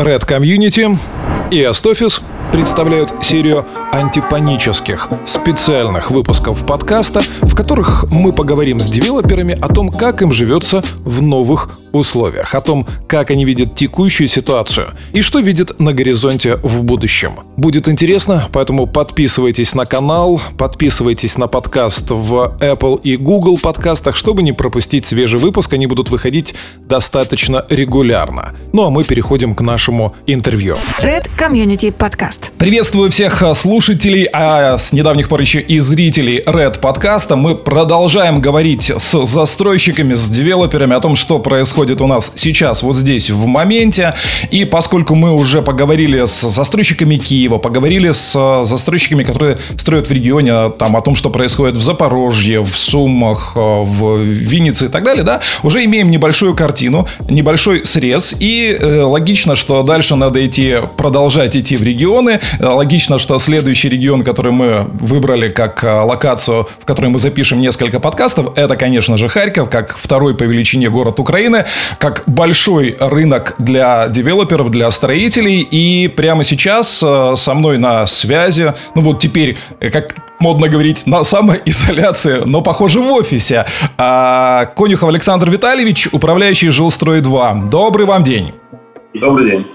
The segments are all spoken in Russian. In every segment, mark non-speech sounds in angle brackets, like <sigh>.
Red Community и Астофис представляют серию антипанических специальных выпусков подкаста, в которых мы поговорим с девелоперами о том, как им живется в новых условиях, о том, как они видят текущую ситуацию и что видят на горизонте в будущем. Будет интересно, поэтому подписывайтесь на канал, подписывайтесь на подкаст в Apple и Google подкастах, чтобы не пропустить свежий выпуск, они будут выходить достаточно регулярно. Ну а мы переходим к нашему интервью. Red Community Podcast. Приветствую всех слушателей, а с недавних пор еще и зрителей Red подкаста. Мы продолжаем говорить с застройщиками, с девелоперами о том, что происходит у нас сейчас вот здесь в моменте. И поскольку мы уже поговорили с застройщиками Киева, поговорили с застройщиками, которые строят в регионе, там о том, что происходит в Запорожье, в Сумах, в Виннице и так далее, да, уже имеем небольшую картину, небольшой срез. И э, логично, что дальше надо идти, продолжать идти в регионы. Логично, что следующий регион, который мы выбрали как э, локацию, в которой мы запишем несколько подкастов, это, конечно же, Харьков, как второй по величине город Украины, как большой рынок для девелоперов, для строителей. И прямо сейчас э, со мной на связи, ну вот теперь, э, как модно говорить, на самоизоляции, но, похоже, в офисе. А, Конюхов Александр Витальевич, управляющий Жилстрой 2. Добрый вам день. Добрый день.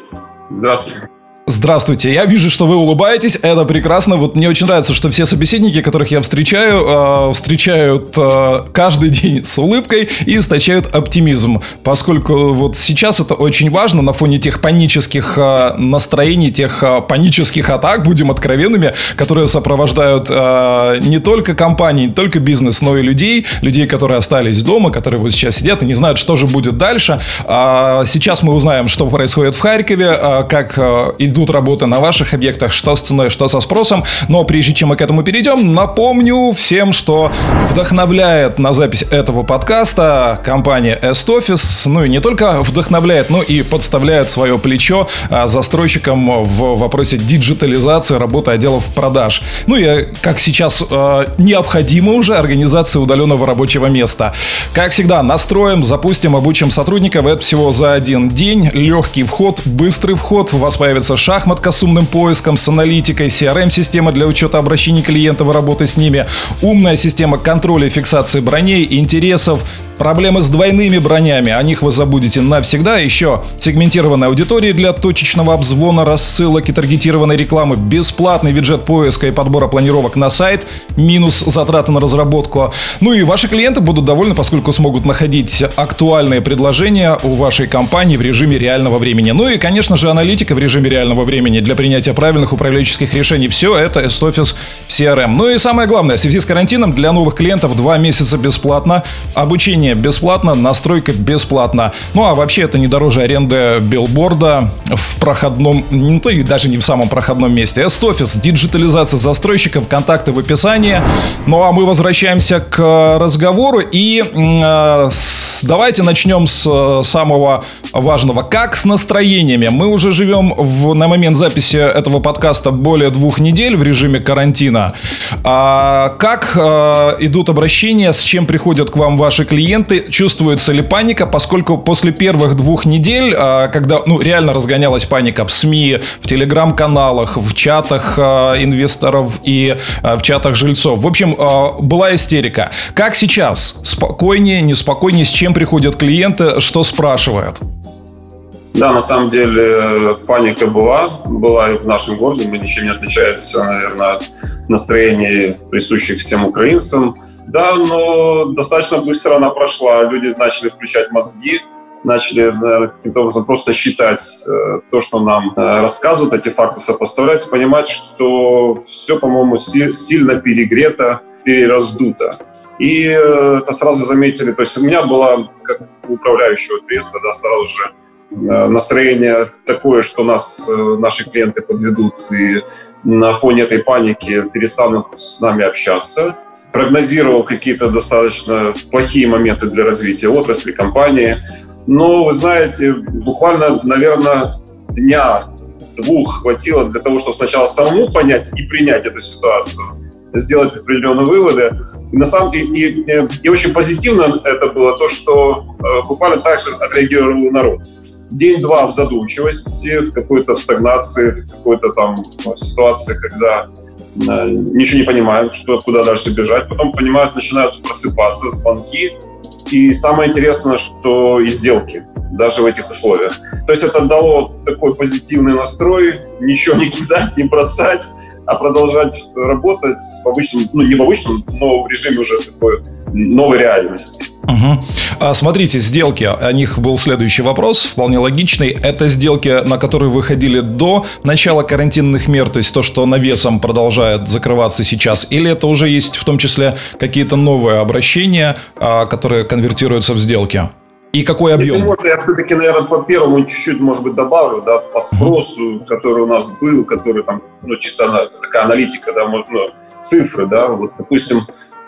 Здравствуйте. Здравствуйте, я вижу, что вы улыбаетесь, это прекрасно. Вот мне очень нравится, что все собеседники, которых я встречаю, э, встречают э, каждый <laughs> день с улыбкой и источают оптимизм, поскольку вот сейчас это очень важно на фоне тех панических э, настроений, тех э, панических атак, будем откровенными, которые сопровождают э, не только компании, не только бизнес, но и людей, людей, которые остались дома, которые вот сейчас сидят и не знают, что же будет дальше. А сейчас мы узнаем, что происходит в Харькове, э, как э, идут работы на ваших объектах, что с ценой, что со спросом. Но прежде чем мы к этому перейдем, напомню всем, что вдохновляет на запись этого подкаста компания S-Office. Ну и не только вдохновляет, но и подставляет свое плечо а, застройщикам в вопросе диджитализации работы отделов продаж. Ну и, как сейчас э, необходимо уже, организация удаленного рабочего места. Как всегда, настроим, запустим, обучим сотрудников. Это всего за один день. Легкий вход, быстрый вход. У вас появится шахматка с умным поиском, с аналитикой, CRM-система для учета обращений клиентов и работы с ними, умная система контроля и фиксации броней, интересов, Проблемы с двойными бронями, о них вы забудете навсегда. Еще сегментированная аудитория для точечного обзвона, рассылок и таргетированной рекламы, бесплатный бюджет поиска и подбора планировок на сайт, минус затраты на разработку. Ну и ваши клиенты будут довольны, поскольку смогут находить актуальные предложения у вашей компании в режиме реального времени. Ну и, конечно же, аналитика в режиме реального времени для принятия правильных управленческих решений. Все это S-Office CRM. Ну и самое главное, в связи с карантином для новых клиентов два месяца бесплатно, обучение Оборудование бесплатно, настройка бесплатно. Ну а вообще это не дороже аренды билборда в проходном, ну и даже не в самом проходном месте. S-Office, диджитализация застройщиков, контакты в описании. Ну а мы возвращаемся к разговору и э, с, давайте начнем с э, самого важного. Как с настроениями? Мы уже живем в, на момент записи этого подкаста более двух недель в режиме карантина. А, как э, идут обращения, с чем приходят к вам ваши клиенты? Клиенты, чувствуется ли паника, поскольку после первых двух недель, а, когда ну, реально разгонялась паника в СМИ, в телеграм-каналах, в чатах а, инвесторов и а, в чатах жильцов, в общем, была истерика. Как сейчас? Спокойнее, неспокойнее, с чем приходят клиенты, что спрашивают? Да, на самом деле паника была, была и в нашем городе. Мы ничем не отличаемся, наверное, от настроений, присущих всем украинцам. Да, но достаточно быстро она прошла. Люди начали включать мозги, начали каким-то образом просто считать э, то, что нам э, рассказывают, эти факты сопоставлять, понимать, что все, по-моему, си- сильно перегрето, перераздуто. И э, это сразу заметили. То есть у меня было, как управляющего кресла, да, сразу же настроение такое, что нас э, наши клиенты подведут и на фоне этой паники перестанут с нами общаться прогнозировал какие-то достаточно плохие моменты для развития отрасли, компании. Но, вы знаете, буквально, наверное, дня двух хватило для того, чтобы сначала самому понять и принять эту ситуацию, сделать определенные выводы. И, на самом, и, и, и очень позитивно это было то, что э, буквально так же отреагировал народ. День-два в задумчивости, в какой-то стагнации, в какой-то там ситуации, когда э, ничего не понимают, что куда дальше бежать. Потом понимают, начинают просыпаться, звонки. И самое интересное, что и сделки даже в этих условиях. То есть это дало такой позитивный настрой, ничего не кидать, не бросать, а продолжать работать в обычном, ну не в обычном, но в режиме уже такой новой реальности. Угу. А, смотрите, сделки. О них был следующий вопрос, вполне логичный. Это сделки, на которые выходили до начала карантинных мер, то есть то, что навесом продолжает закрываться сейчас, или это уже есть в том числе какие-то новые обращения, а, которые конвертируются в сделки? И какой объем? Если можно, я все-таки, наверное, по первому чуть-чуть, может быть, добавлю, да, по спросу, который у нас был, который там, ну, чисто такая аналитика, да, ну, цифры, да, вот, допустим,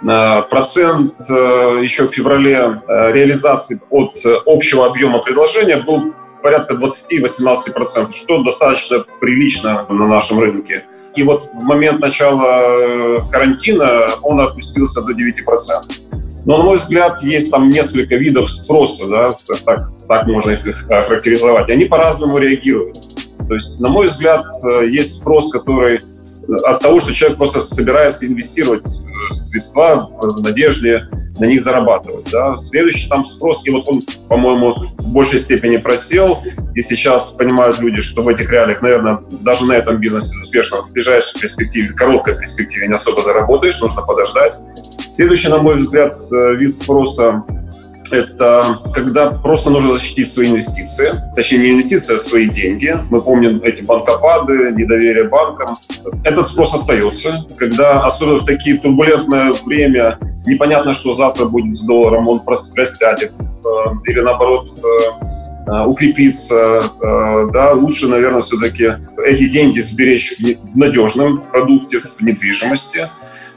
э, процент э, еще в феврале э, реализации от общего объема предложения был порядка 20-18%, что достаточно прилично на нашем рынке. И вот в момент начала карантина он опустился до 9%. Но, на мой взгляд, есть там несколько видов спроса, да, так, так можно их характеризовать. Они по-разному реагируют. То есть, на мой взгляд, э, есть спрос, который от того, что человек просто собирается инвестировать э, средства в надежде на них зарабатывать. Да. Следующий там спрос, и вот он, по-моему, в большей степени просел, и сейчас понимают люди, что в этих реалиях, наверное, даже на этом бизнесе успешно в ближайшей перспективе, в короткой перспективе не особо заработаешь, нужно подождать. Следующий, на мой взгляд, э, вид спроса это когда просто нужно защитить свои инвестиции, точнее не инвестиции, а свои деньги. Мы помним эти банкопады, недоверие банкам. Этот спрос остается, когда особенно в такие турбулентное время непонятно, что завтра будет с долларом, он просядет э, или наоборот э, укрепиться, да, лучше, наверное, все-таки эти деньги сберечь в надежном продукте, в недвижимости.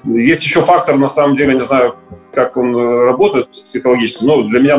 Есть еще фактор, на самом деле, не знаю, как он э, работает психологически, но для меня,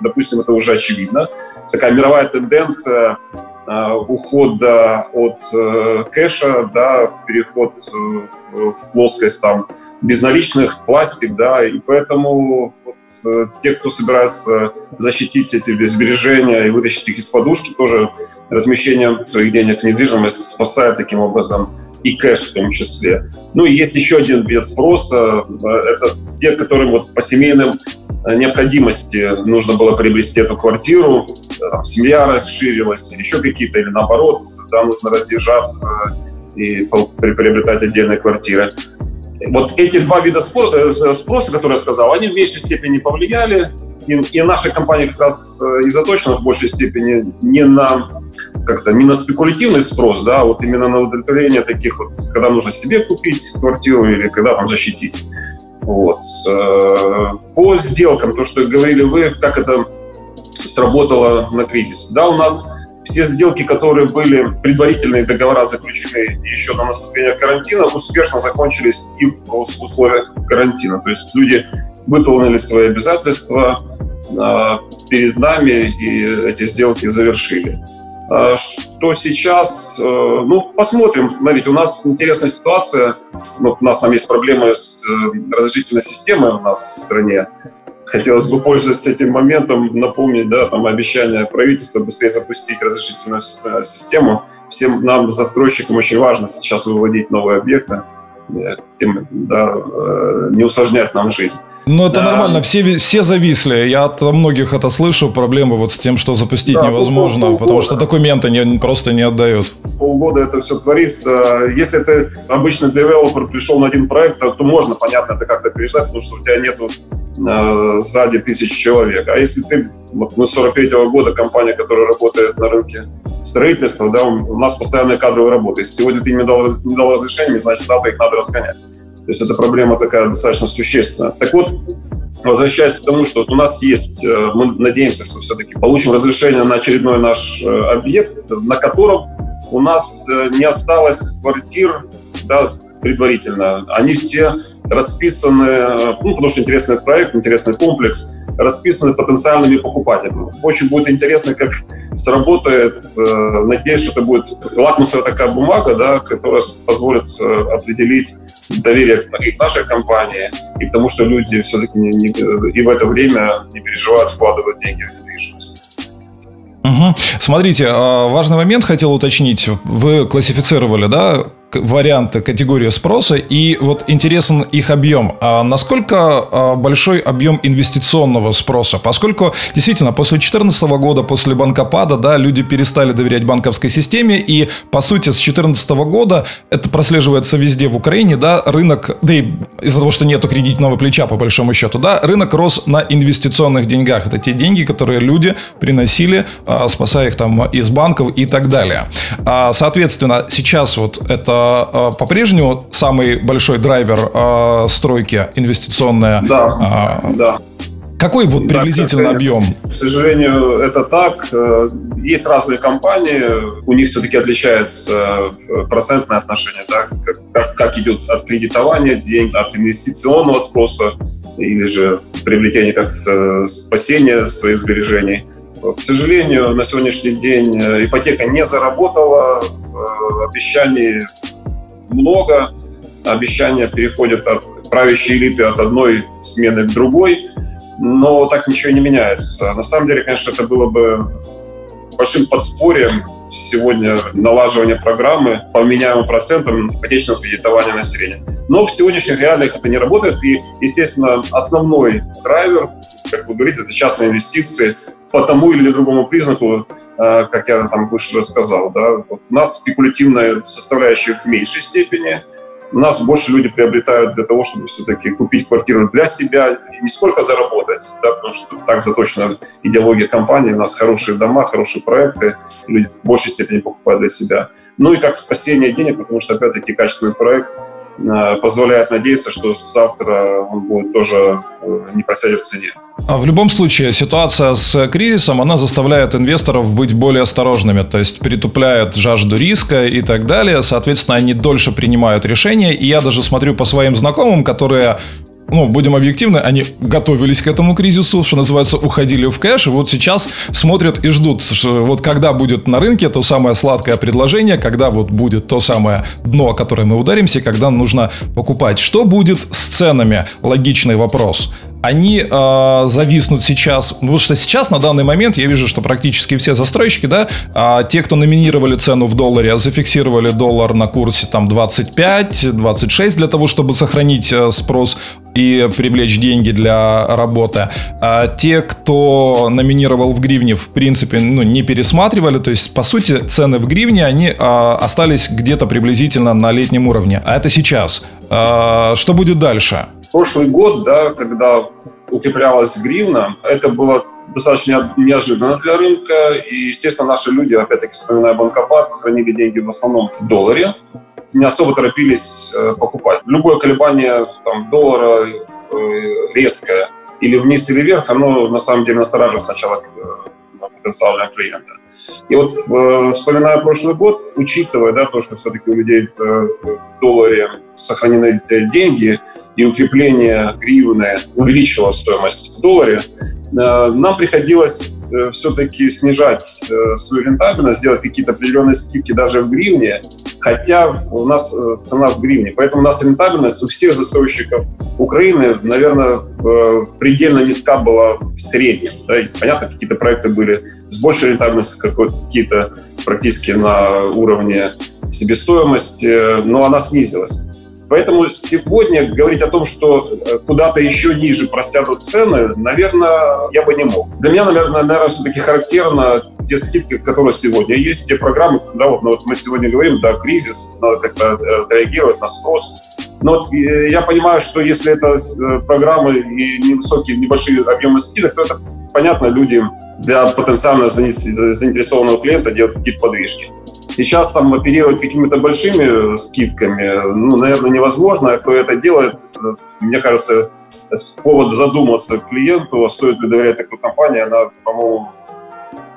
допустим, это уже очевидно. Такая мировая тенденция э, ухода от э, кэша, да, переход в, в плоскость там безналичных, пластик, да, и поэтому вот, те, кто собирается защитить эти сбережения и вытащить их из подушки, тоже размещение своих денег в недвижимость спасает таким образом и кэш в том числе. Ну и есть еще один вид спроса, это те, которым вот по семейным э, необходимости нужно было приобрести эту квартиру, там, семья расширилась, еще какие-то, или наоборот, да, нужно разъезжаться и приобретать отдельные квартиры. Вот эти два вида э, спроса, которые я сказал, они в меньшей степени повлияли, и, и наша компания как раз и заточена в большей степени не на как-то не на спекулятивный спрос, да, а вот именно на удовлетворение таких вот, когда нужно себе купить квартиру или когда там защитить. Вот. Э, по сделкам, то, что говорили вы, как это сработало на кризис. Да, у нас все сделки, которые были предварительные договора заключены еще на наступление карантина, успешно закончились и в условиях карантина. То есть люди выполнили свои обязательства э, перед нами и эти сделки завершили. А что сейчас? Э, ну, посмотрим. Смотрите, у нас интересная ситуация. Ну, у нас там есть проблемы с э, разрешительной системой у нас в стране. Хотелось бы, пользоваться этим моментом, напомнить, да, там обещание правительства быстрее запустить разрешительную э, систему. Всем нам, застройщикам, очень важно сейчас выводить новые объекты тем да, э, не усложнять нам жизнь. Ну, это а, нормально, все, все зависли. Я от многих это слышу, проблемы вот с тем, что запустить да, невозможно, пол, потому что документы не, просто не отдают. Полгода это все творится. Если ты обычный девелопер пришел на один проект, то можно, понятно, это как-то переждать, потому что у тебя нету э, сзади тысяч человек. А если ты, вот мы 43-го года компания, которая работает на рынке строительства, да, у нас постоянная кадровая работа. Если сегодня ты не дал, не дал разрешения, значит, завтра их надо разгонять. То есть эта проблема такая достаточно существенная. Так вот, возвращаясь к тому, что у нас есть, э, мы надеемся, что все-таки получим разрешение на очередной наш э, объект, на котором у нас э, не осталось квартир да, предварительно. Они все расписаны, ну, потому что интересный проект, интересный комплекс, расписаны потенциальными покупателями. Очень будет интересно, как сработает. Э, надеюсь, что это будет лакмусовая такая бумага, да, которая позволит э, определить доверие и к нашей компании, и к тому, что люди все-таки не, не, и в это время не переживают, вкладывать деньги в недвижимость. Угу. Смотрите, а, важный момент хотел уточнить. Вы классифицировали, да, варианты категории спроса, и вот интересен их объем. А насколько а, большой объем инвестиционного спроса? Поскольку действительно после 2014 года, после банкопада, да, люди перестали доверять банковской системе, и по сути с 2014 года это прослеживается везде в Украине, да, рынок, да и из-за того, что нету кредитного плеча по большому счету, да, рынок рос на инвестиционных деньгах. Это те деньги, которые люди приносили, а, спасая их там из банков и так далее. Соответственно, сейчас вот это по-прежнему самый большой драйвер э, стройки инвестиционная? Да, э, да. Какой вот приблизительно да, объем? К сожалению, это так. Есть разные компании, у них все-таки отличается процентное отношение, да, как, как идет от кредитования денег, от инвестиционного спроса или же привлечения как спасения своих сбережений. К сожалению, на сегодняшний день ипотека не заработала, обещаний много, обещания переходят от правящей элиты от одной смены к другой, но так ничего не меняется. На самом деле, конечно, это было бы большим подспорьем сегодня налаживания программы по меняемым процентам ипотечного кредитования населения. Но в сегодняшних реалиях это не работает, и, естественно, основной драйвер, как вы говорите, это частные инвестиции, по тому или другому признаку, э, как я там выше рассказал. Да? Вот нас спекулятивная составляющая в меньшей степени, нас больше люди приобретают для того, чтобы все-таки купить квартиру для себя, не сколько заработать, да, потому что так заточена идеология компании, у нас хорошие дома, хорошие проекты, люди в большей степени покупают для себя. Ну и как спасение денег, потому что, опять-таки, качественный проект э, позволяет надеяться, что завтра он будет тоже э, не просядет в цене. А в любом случае, ситуация с кризисом, она заставляет инвесторов быть более осторожными, то есть притупляет жажду риска и так далее. Соответственно, они дольше принимают решения. И я даже смотрю по своим знакомым, которые ну, будем объективны, они готовились к этому кризису, что называется, уходили в кэш, и вот сейчас смотрят и ждут, что вот когда будет на рынке то самое сладкое предложение, когда вот будет то самое дно, о которое мы ударимся, когда нужно покупать. Что будет с ценами? Логичный вопрос они э, зависнут сейчас, потому что сейчас на данный момент я вижу, что практически все застройщики, да, э, те, кто номинировали цену в долларе, зафиксировали доллар на курсе там 25-26 для того, чтобы сохранить э, спрос и привлечь деньги для работы. А те, кто номинировал в гривне, в принципе, ну, не пересматривали. То есть, по сути, цены в гривне, они а, остались где-то приблизительно на летнем уровне. А это сейчас. А, что будет дальше? Прошлый год, да, когда укреплялась гривна, это было достаточно неожиданно для рынка. И, естественно, наши люди, опять-таки, вспоминая банкопад, хранили деньги в основном в долларе не особо торопились э, покупать. Любое колебание там, доллара э, резкое или вниз или вверх, оно на самом деле настораживает сначала э, потенциального клиента. И вот вспоминая прошлый год, учитывая да, то, что все-таки у людей в долларе сохранены деньги и укрепление гривны увеличило стоимость в долларе, нам приходилось Э, все-таки снижать э, свою рентабельность, сделать какие-то определенные скидки даже в гривне, хотя у нас э, цена в гривне. Поэтому у нас рентабельность у всех застройщиков Украины, наверное, предельно низка была в среднем. Да? понятно, какие-то проекты были с большей рентабельностью, какие-то практически на уровне себестоимости, но она снизилась. Поэтому сегодня говорить о том, что э, куда-то еще ниже просядут цены, наверное, я бы не мог. Для меня, наверное, наверное все-таки характерно те скидки, которые сегодня есть, те программы, да, вот, ну, вот мы сегодня говорим, да, кризис, надо как-то э, реагировать на спрос. Но вот э, я понимаю, что если это программы и невысокие, небольшие объемы скидок, то это, понятно, люди для потенциально заинтересованного клиента делают какие-то подвижки. Сейчас там оперировать какими-то большими скидками, ну, наверное, невозможно. Кто это делает, мне кажется, повод задуматься клиенту, а стоит ли доверять такой компании, она, по-моему,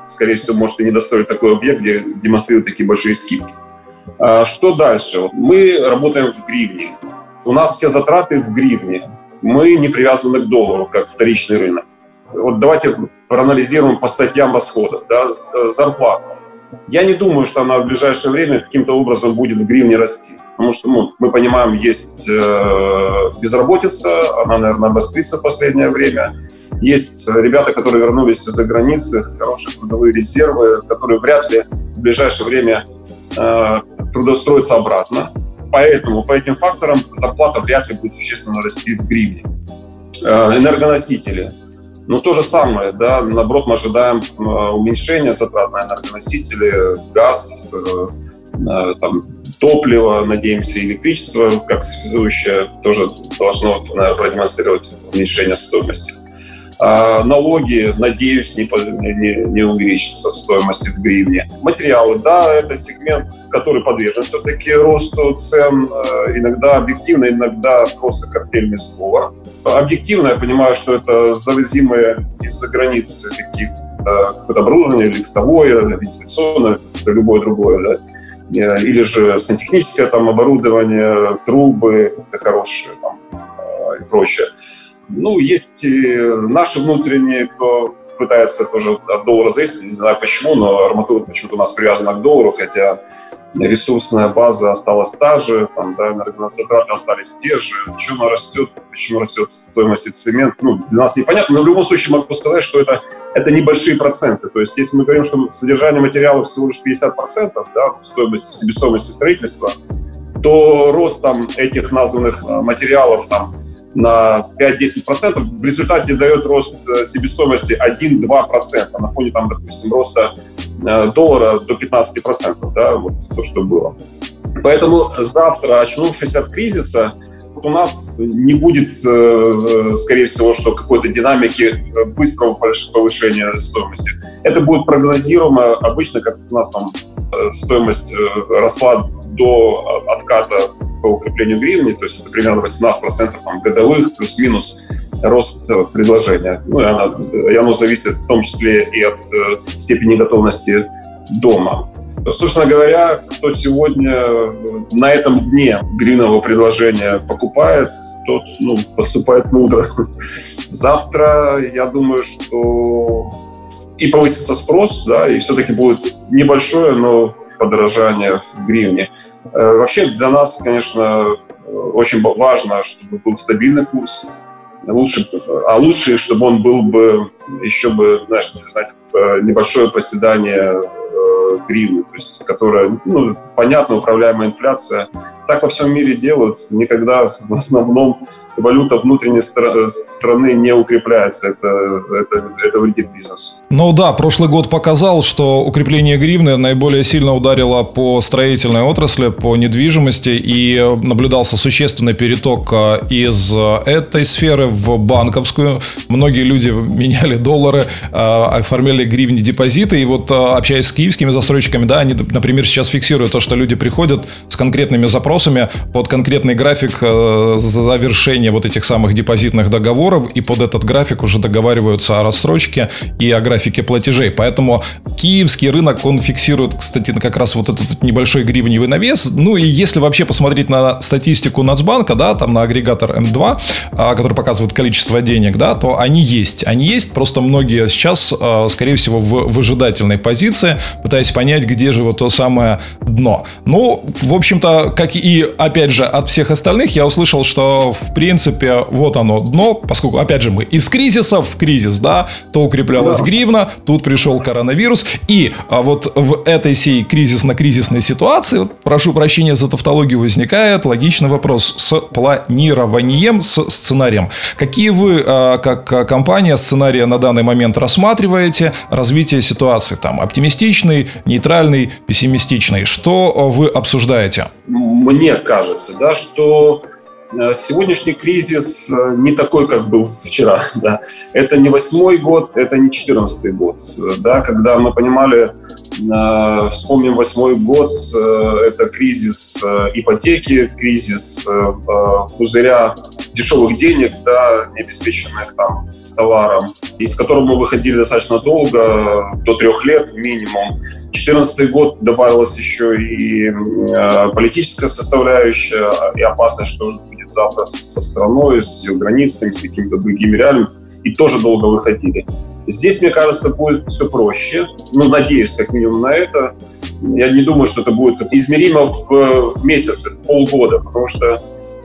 скорее всего, может и не достоит такой объект, где демонстрируют такие большие скидки. А что дальше? Мы работаем в гривне. У нас все затраты в гривне. Мы не привязаны к доллару, как вторичный рынок. Вот давайте проанализируем по статьям расходов. Да? Зарплата я не думаю, что она в ближайшее время каким-то образом будет в гривне расти. Потому что ну, мы понимаем, есть э, безработица, она, наверное, обострится в последнее время. Есть ребята, которые вернулись из-за границы, хорошие трудовые резервы, которые вряд ли в ближайшее время э, трудоустроятся обратно. Поэтому по этим факторам зарплата вряд ли будет существенно расти в гривне. Э, энергоносители – ну, то же самое, да, наоборот, мы ожидаем э, уменьшения затрат на энергоносители, газ, э, э, там, топливо, надеемся, электричество, как связующее, тоже должно наверное, продемонстрировать уменьшение стоимости. А налоги, надеюсь, не, не, не увеличатся в стоимости в гривне. Материалы, да, это сегмент, который подвержен все-таки росту цен. Э, иногда объективно, иногда просто картельный сговор. Объективно я понимаю, что это завозимые из-за границы какие-то оборудование, лифтовое, вентиляционное, любое другое, да? Э, или же сантехническое там оборудование, трубы, хорошие там, и прочее. Ну, есть наши внутренние, кто пытается тоже от доллара зависеть, не знаю почему, но арматура почему-то у нас привязана к доллару, хотя ресурсная база осталась та же, там, да, энергонацентраты остались те же. Почему растет, почему растет стоимость цемент, ну, для нас непонятно, но в любом случае могу сказать, что это, это небольшие проценты. То есть, если мы говорим, что содержание материалов всего лишь 50% да, в стоимости, в себестоимости строительства, то рост там, этих названных э, материалов там, на 5-10% в результате дает рост э, себестоимости 1-2% на фоне, там, допустим, роста э, доллара до 15%, да, вот то, что было. Поэтому завтра, очнувшись от кризиса, у нас не будет, скорее всего, что какой-то динамики быстрого повышения стоимости. Это будет прогнозируемо обычно, как у нас там стоимость росла до отката по укреплению гривни, то есть это примерно 18% там, годовых плюс-минус рост предложения. Ну, и, она, и оно зависит в том числе и от э, степени готовности дома. Собственно говоря, кто сегодня на этом дне гринового предложения покупает, тот ну, поступает мудро. Завтра, я думаю, что и повысится спрос, да, и все-таки будет небольшое, но подорожания в гривне. Э, вообще для нас, конечно, очень важно, чтобы был стабильный курс, лучше, а лучше, чтобы он был бы еще бы, знаешь, знаете, э, небольшое проседание гривны, то есть которая, ну, понятно, управляемая инфляция. Так во всем мире делают. Никогда в основном валюта внутренней стра- страны не укрепляется. Это, это, это вредит бизнесу. Ну да, прошлый год показал, что укрепление гривны наиболее сильно ударило по строительной отрасли, по недвижимости, и наблюдался существенный переток а, из этой сферы в банковскую. Многие люди <laughs> меняли доллары, а, оформляли гривни депозиты, и вот а, общаясь с киевскими застройщиками, да, они, например, сейчас фиксируют то, что люди приходят с конкретными запросами под конкретный график э, завершения вот этих самых депозитных договоров, и под этот график уже договариваются о рассрочке и о графике платежей. Поэтому киевский рынок, он фиксирует, кстати, как раз вот этот вот небольшой гривневый навес. Ну и если вообще посмотреть на статистику Нацбанка, да, там на агрегатор М2, а, который показывает количество денег, да, то они есть. Они есть, просто многие сейчас, а, скорее всего, в выжидательной позиции, пытаясь пытаясь понять, где же вот то самое дно. Ну, в общем-то, как и, опять же, от всех остальных, я услышал, что, в принципе, вот оно дно, поскольку, опять же, мы из кризиса в кризис, да, то укреплялась гривна, тут пришел коронавирус, и а вот в этой всей кризисно-кризисной ситуации, прошу прощения за тавтологию, возникает логичный вопрос с планированием, с сценарием. Какие вы, а, как компания, сценария на данный момент рассматриваете, развитие ситуации, там, оптимистичный, нейтральный, пессимистичный. Что вы обсуждаете? Мне кажется, да, что Э, сегодняшний кризис э, не такой, как был вчера. <laughs> Да. Это не восьмой год, это не четырнадцатый год. Да, когда мы понимали, э, вспомним восьмой год, это кризис ипотеки, кризис пузыря дешевых денег, да, необеспеченных там товаром, из которого мы выходили достаточно долго, до трех лет минимум. 2014 год добавилась еще и политическая составляющая, и опасность, что будет завтра со страной, с ее границами, с какими-то другими реалиями, и тоже долго выходили. Здесь, мне кажется, будет все проще. Ну, надеюсь, как минимум на это. Я не думаю, что это будет измеримо в, в месяцы, в полгода, потому что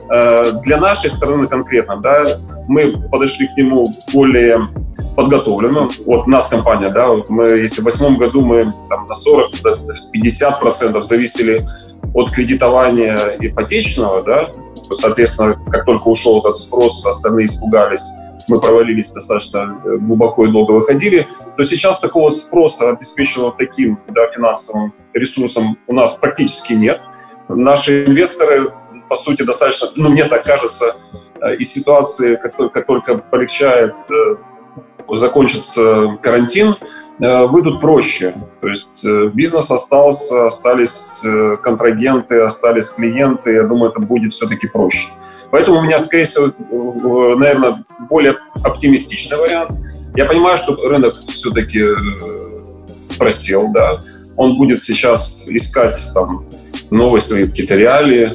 э, для нашей страны конкретно, да, мы подошли к нему более подготовлена. Вот нас компания, да, вот мы, если в восьмом году мы там, на 40-50 процентов зависели от кредитования ипотечного, да, соответственно, как только ушел этот спрос, остальные испугались, мы провалились достаточно э, глубоко и долго выходили, то сейчас такого спроса, обеспеченного таким да, финансовым ресурсом, у нас практически нет. Наши инвесторы по сути, достаточно, ну, мне так кажется, э, из ситуации, как, как только полегчает э, закончится карантин, э, выйдут проще. То есть бизнес остался, остались контрагенты, остались клиенты. Я думаю, это будет все-таки проще. Поэтому у меня, скорее всего, наверное, более оптимистичный вариант. Я понимаю, что рынок все-таки просел, да. Он будет сейчас искать там новые свои какие-то реалии.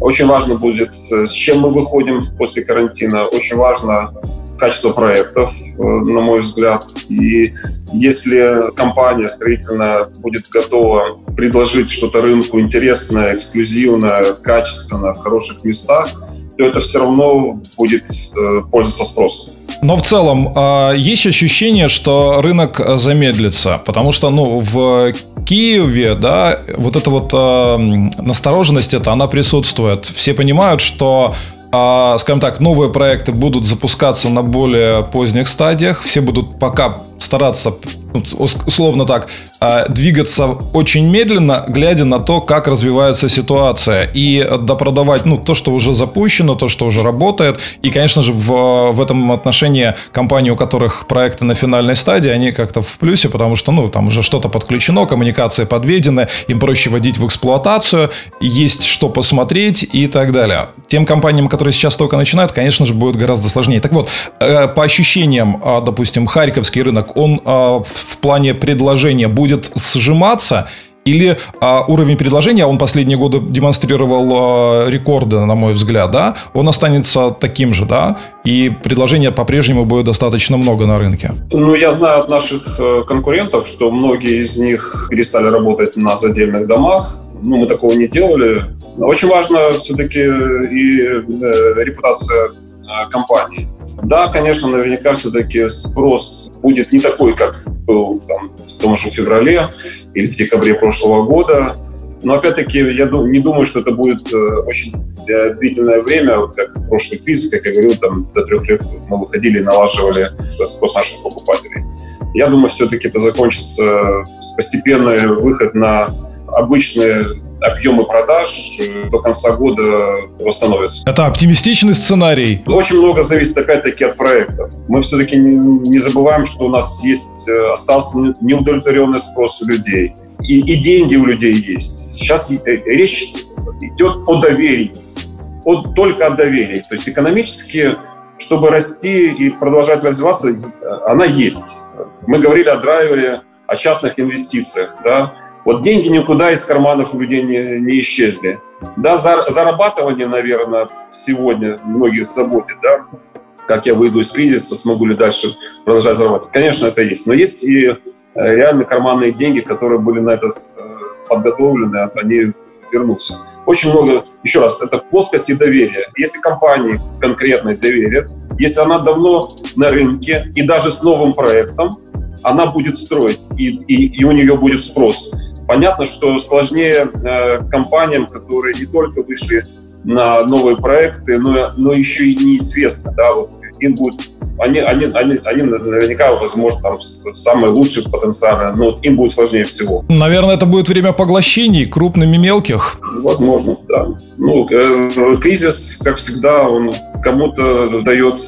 Очень важно будет, э, с чем мы выходим после карантина. Очень важно качество проектов, э, на мой взгляд. И если компания строительная будет готова предложить что-то рынку интересное, эксклюзивное, качественное, в хороших местах, то это все равно будет э, пользоваться спросом. Но в целом а, есть ощущение, что рынок замедлится, потому что, ну, в Киеве, да, вот эта вот э, настороженность, это она присутствует. Все понимают, что а, скажем так, новые проекты будут запускаться на более поздних стадиях. Все будут пока стараться, ну, условно так, а, двигаться очень медленно, глядя на то, как развивается ситуация. И допродавать ну, то, что уже запущено, то, что уже работает. И, конечно же, в, в этом отношении компании, у которых проекты на финальной стадии, они как-то в плюсе, потому что ну, там уже что-то подключено, коммуникации подведены, им проще вводить в эксплуатацию, есть что посмотреть и так далее. Тем компаниям, которые сейчас только начинают, конечно же, будет гораздо сложнее. Так вот, э, по ощущениям, а, допустим, харьковский рынок, он а, в плане предложения будет сжиматься или а, уровень предложения, а он последние годы демонстрировал а, рекорды, на мой взгляд, да, он останется таким же, да, и предложения по-прежнему будет достаточно много на рынке. Ну, я знаю от наших э, конкурентов, что многие из них перестали работать на задельных домах. Ну, мы такого не делали. Очень важно все-таки и э, репутация э, компании. Да, конечно, наверняка все-таки спрос будет не такой, как был там, в том же феврале или в декабре прошлого года. Но опять-таки я не думаю, что это будет э, очень э, длительное время, вот как прошлый кризис, как я говорил, там до трех лет мы выходили и налаживали спрос наших покупателей. Я думаю, все-таки это закончится постепенный выход на обычные объемы продаж э, до конца года восстановятся. Это оптимистичный сценарий? Очень много зависит опять-таки от проектов. Мы все-таки не, не забываем, что у нас есть остался неудовлетворенный спрос у людей и, и деньги у людей есть. Сейчас э, речь идет о доверии, о, только о доверии. То есть экономически, чтобы расти и продолжать развиваться, она есть. Мы говорили о драйвере, о частных инвестициях. Да? Вот деньги никуда из карманов у людей не, не исчезли. Да, за, зарабатывание, наверное, сегодня многие заботят, да, как я выйду из кризиса, смогу ли дальше продолжать зарабатывать. Конечно, это есть. Но есть и э, реально карманные деньги, которые были на это э, подготовлены, они вернутся. Очень много, еще раз, это плоскости доверия. Если компании конкретно доверят, если она давно на рынке и даже с новым проектом, она будет строить, и, и, и у нее будет спрос. Понятно, что сложнее э, компаниям, которые не только вышли на новые проекты, но, но еще и неизвестно, да, вот им будет они, они, они, они наверняка, возможно, там самые лучшие потенциально, но им будет сложнее всего. Наверное, это будет время поглощений крупными мелких. Возможно, да. Ну, э, кризис, как всегда, он кому-то дает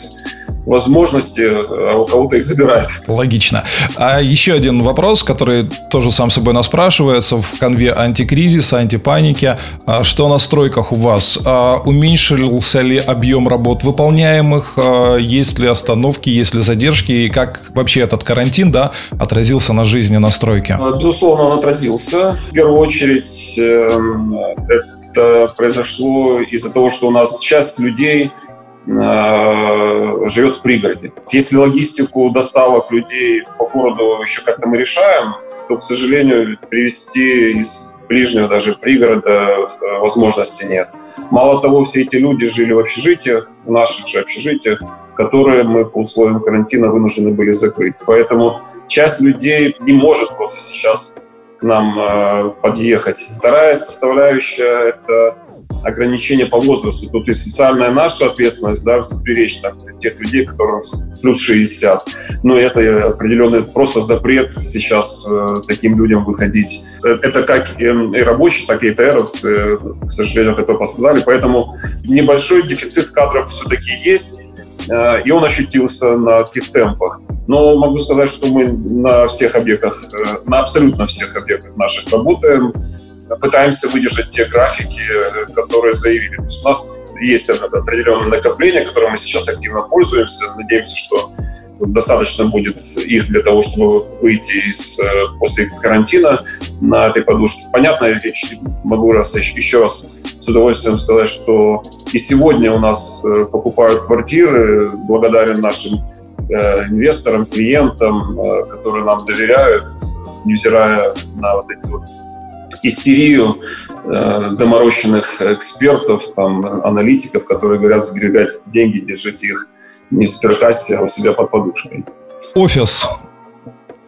возможности, а у кого-то их забирает. Lогично. А еще один вопрос, который тоже сам собой наспрашивается в конве антикризиса, антипаники. А что на стройках у вас? А уменьшился ли объем работ выполняемых? Есть ли остановки, есть ли задержки? И как вообще этот карантин да, отразился на жизни на стройке? Безусловно, он отразился. В первую очередь эм, это произошло из-за того, что у нас часть людей живет в пригороде. Если логистику доставок людей по городу еще как-то мы решаем, то, к сожалению, привезти из ближнего, даже пригорода э, возможности нет. Мало того, все эти люди жили в общежитиях, в наших же общежитиях, которые мы по условиям карантина вынуждены были закрыть. Поэтому часть людей не может просто сейчас к нам э, подъехать. Вторая составляющая – это ограничения по возрасту. Тут и социальная наша ответственность, да, сберечь там, тех людей, которым плюс 60. Но это определенный просто запрет сейчас э, таким людям выходить. Это как и, и рабочие, так и ТРовцы, к сожалению, от этого пострадали. Поэтому небольшой дефицит кадров все-таки есть э, и он ощутился на тех темпах. Но могу сказать, что мы на всех объектах, э, на абсолютно всех объектах наших работаем пытаемся выдержать те графики, э, которые заявили. То есть у нас есть определенное накопление, которым мы сейчас активно пользуемся. Надеемся, что достаточно будет их для того, чтобы выйти из, э, после карантина на этой подушке. Понятно, я могу раз, еще раз с удовольствием сказать, что и сегодня у нас э, покупают квартиры благодаря нашим инвесторам, клиентам, которые нам доверяют, невзирая на вот эти вот истерию э, доморощенных экспертов, там, аналитиков, которые говорят сберегать деньги, держите их не в сберкассе, а у себя под подушкой. Офис.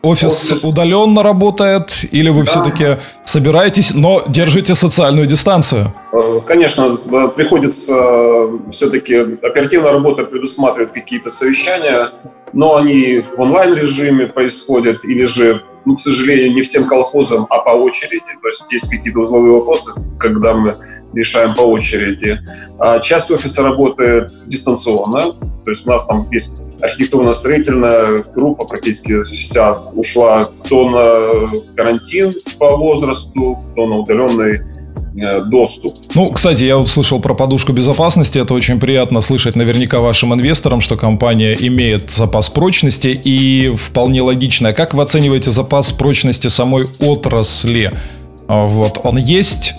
Офис, Офис удаленно работает, или вы да. все-таки собираетесь, но держите социальную дистанцию? Э, конечно, э, приходится э, все-таки оперативная работа предусматривает какие-то совещания, но они в онлайн-режиме происходят, или же ну, к сожалению, не всем колхозам, а по очереди. То есть есть какие-то узловые вопросы, когда мы решаем по очереди. А часть офиса работает дистанционно, то есть у нас там есть архитектурно-строительная группа практически вся ушла кто на карантин по возрасту, кто на удаленный Э, доступ. Ну, кстати, я вот слышал про подушку безопасности. Это очень приятно слышать наверняка вашим инвесторам, что компания имеет запас прочности и вполне логично. Как вы оцениваете запас прочности самой отрасли? А, вот, он есть?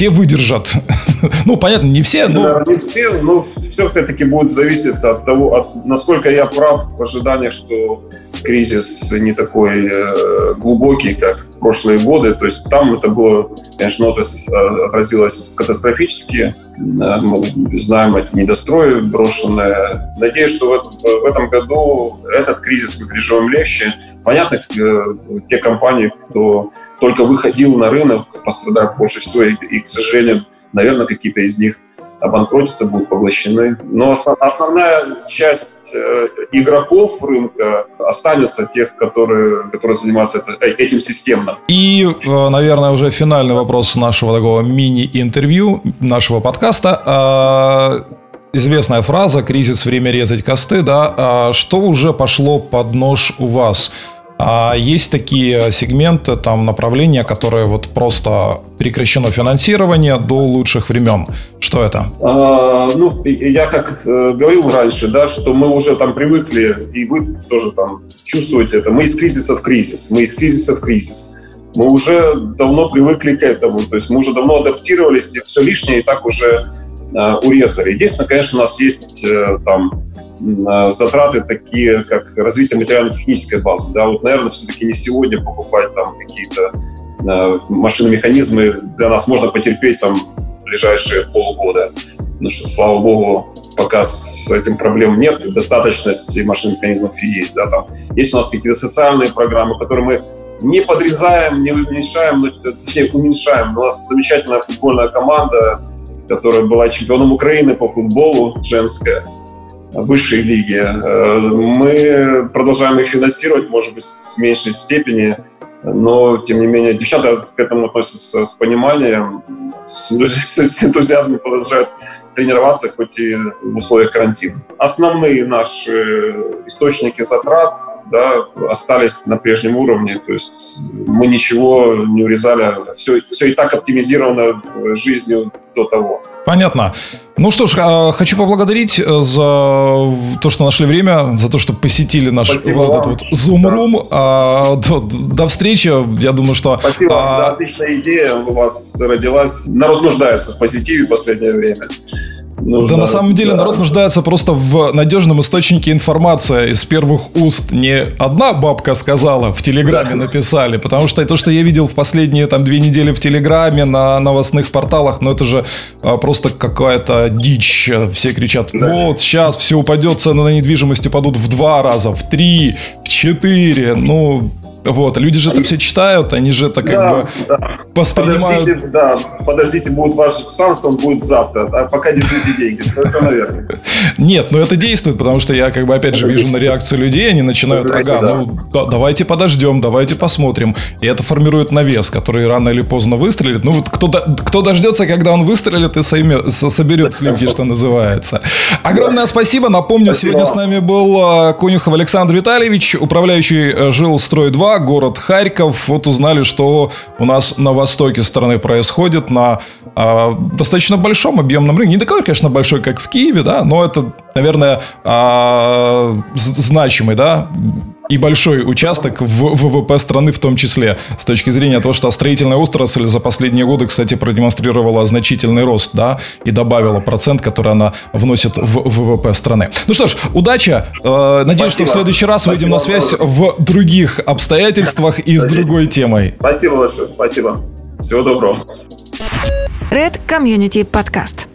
все выдержат. <laughs> <laughs> ну, понятно, не все, но... Да, не все, но все опять-таки будет зависеть от того, от, насколько я прав в ожидании, что кризис не такой э, глубокий, как прошлые годы. То есть там это было, конечно, отразилось катастрофически. Мы знаем эти недострои брошенные. Надеюсь, что в, в этом году этот кризис мы переживем легче. Понятно, э, те компании, кто только выходил на рынок, пострадают больше всего. И, и, к сожалению, наверное, какие-то из них обанкротятся, будут поглощены. Но основная часть э, игроков рынка останется тех, которые, которые занимаются э, этим системно. И, э, наверное, уже финальный вопрос нашего такого мини-интервью, нашего подкаста. А, известная фраза «кризис, время резать косты», да, а что уже пошло под нож у вас? А есть такие сегменты, там направления, которые вот просто прекращено финансирование до лучших времен. Что это? А, ну, я как э, говорил раньше, да, что мы уже там привыкли, и вы тоже там чувствуете это. Мы из кризиса в кризис, мы из кризиса в кризис. Мы уже давно привыкли к этому, то есть мы уже давно адаптировались, и все лишнее и так уже урезали. Единственное, конечно, у нас есть э, там э, затраты такие, как развитие материально-технической базы. Да, вот, наверное, все-таки не сегодня покупать там какие-то машины, механизмы. Для нас можно потерпеть там ближайшие полгода. Потому что, слава богу, пока с этим проблем нет, достаточность машин механизмов есть. Да, там. Есть у нас какие-то социальные программы, которые мы не подрезаем, не уменьшаем, точнее уменьшаем. У нас замечательная футбольная команда, которая была чемпионом Украины по футболу, женская, высшей лиги. Э, мы продолжаем их финансировать, может быть, с меньшей степени, но, тем не менее, девчата к этому относятся с пониманием, с энтузиазмом продолжают тренироваться, хоть и в условиях карантина. Основные наши источники затрат да, остались на прежнем уровне, то есть мы ничего не урезали, все, все и так оптимизировано жизнью до того. Понятно. Ну что ж, а, хочу поблагодарить э, за то, что нашли время, за то, что посетили наш Спасибо вот этот вот Zoom Room. Да. А, до, до встречи. Я думаю, что... Спасибо. А... Да, отличная идея у вас родилась. Народ нуждается в позитиве в последнее время. Нужно... Да, на самом деле да. народ нуждается просто в надежном источнике информации из первых уст. Не одна бабка сказала, в Телеграме написали, потому что то, что я видел в последние там две недели в Телеграме, на новостных порталах, ну это же а, просто какая-то дичь. Все кричат, вот, сейчас все упадет, цены на недвижимость упадут в два раза, в три, в четыре. Ну, вот, люди же это все читают, они же это как да, бы да. воспринимают. Подождите, да, подождите, будет ваш шанс, он будет завтра, а пока не держите деньги, совершенно верно. Нет, но это действует, потому что я как бы опять же вижу на реакцию людей, они начинают, ага, ну давайте подождем, давайте посмотрим. И это формирует навес, который рано или поздно выстрелит. Ну вот кто, кто дождется, когда он выстрелит и соймет, соберет сливки, что называется. Огромное спасибо, напомню, сегодня с нами был э, Конюхов Александр Витальевич, управляющий э, жилстрой 2 Москва, город Харьков. Вот узнали, что у нас на востоке страны происходит на э, достаточно большом объемном рынке. Не такой, конечно, большой, как в Киеве, да, но это, наверное, э, значимый, да, и большой участок в ВВП страны в том числе. С точки зрения того, что строительная отрасль за последние годы, кстати, продемонстрировала значительный рост, да, и добавила процент, который она вносит в ВВП страны. Ну что ж, удачи. Э, надеюсь, Спасибо. что в следующий раз Спасибо. выйдем на связь в других обстоятельствах и с другой темой. Спасибо большое. Спасибо. Всего доброго. Red Community Podcast.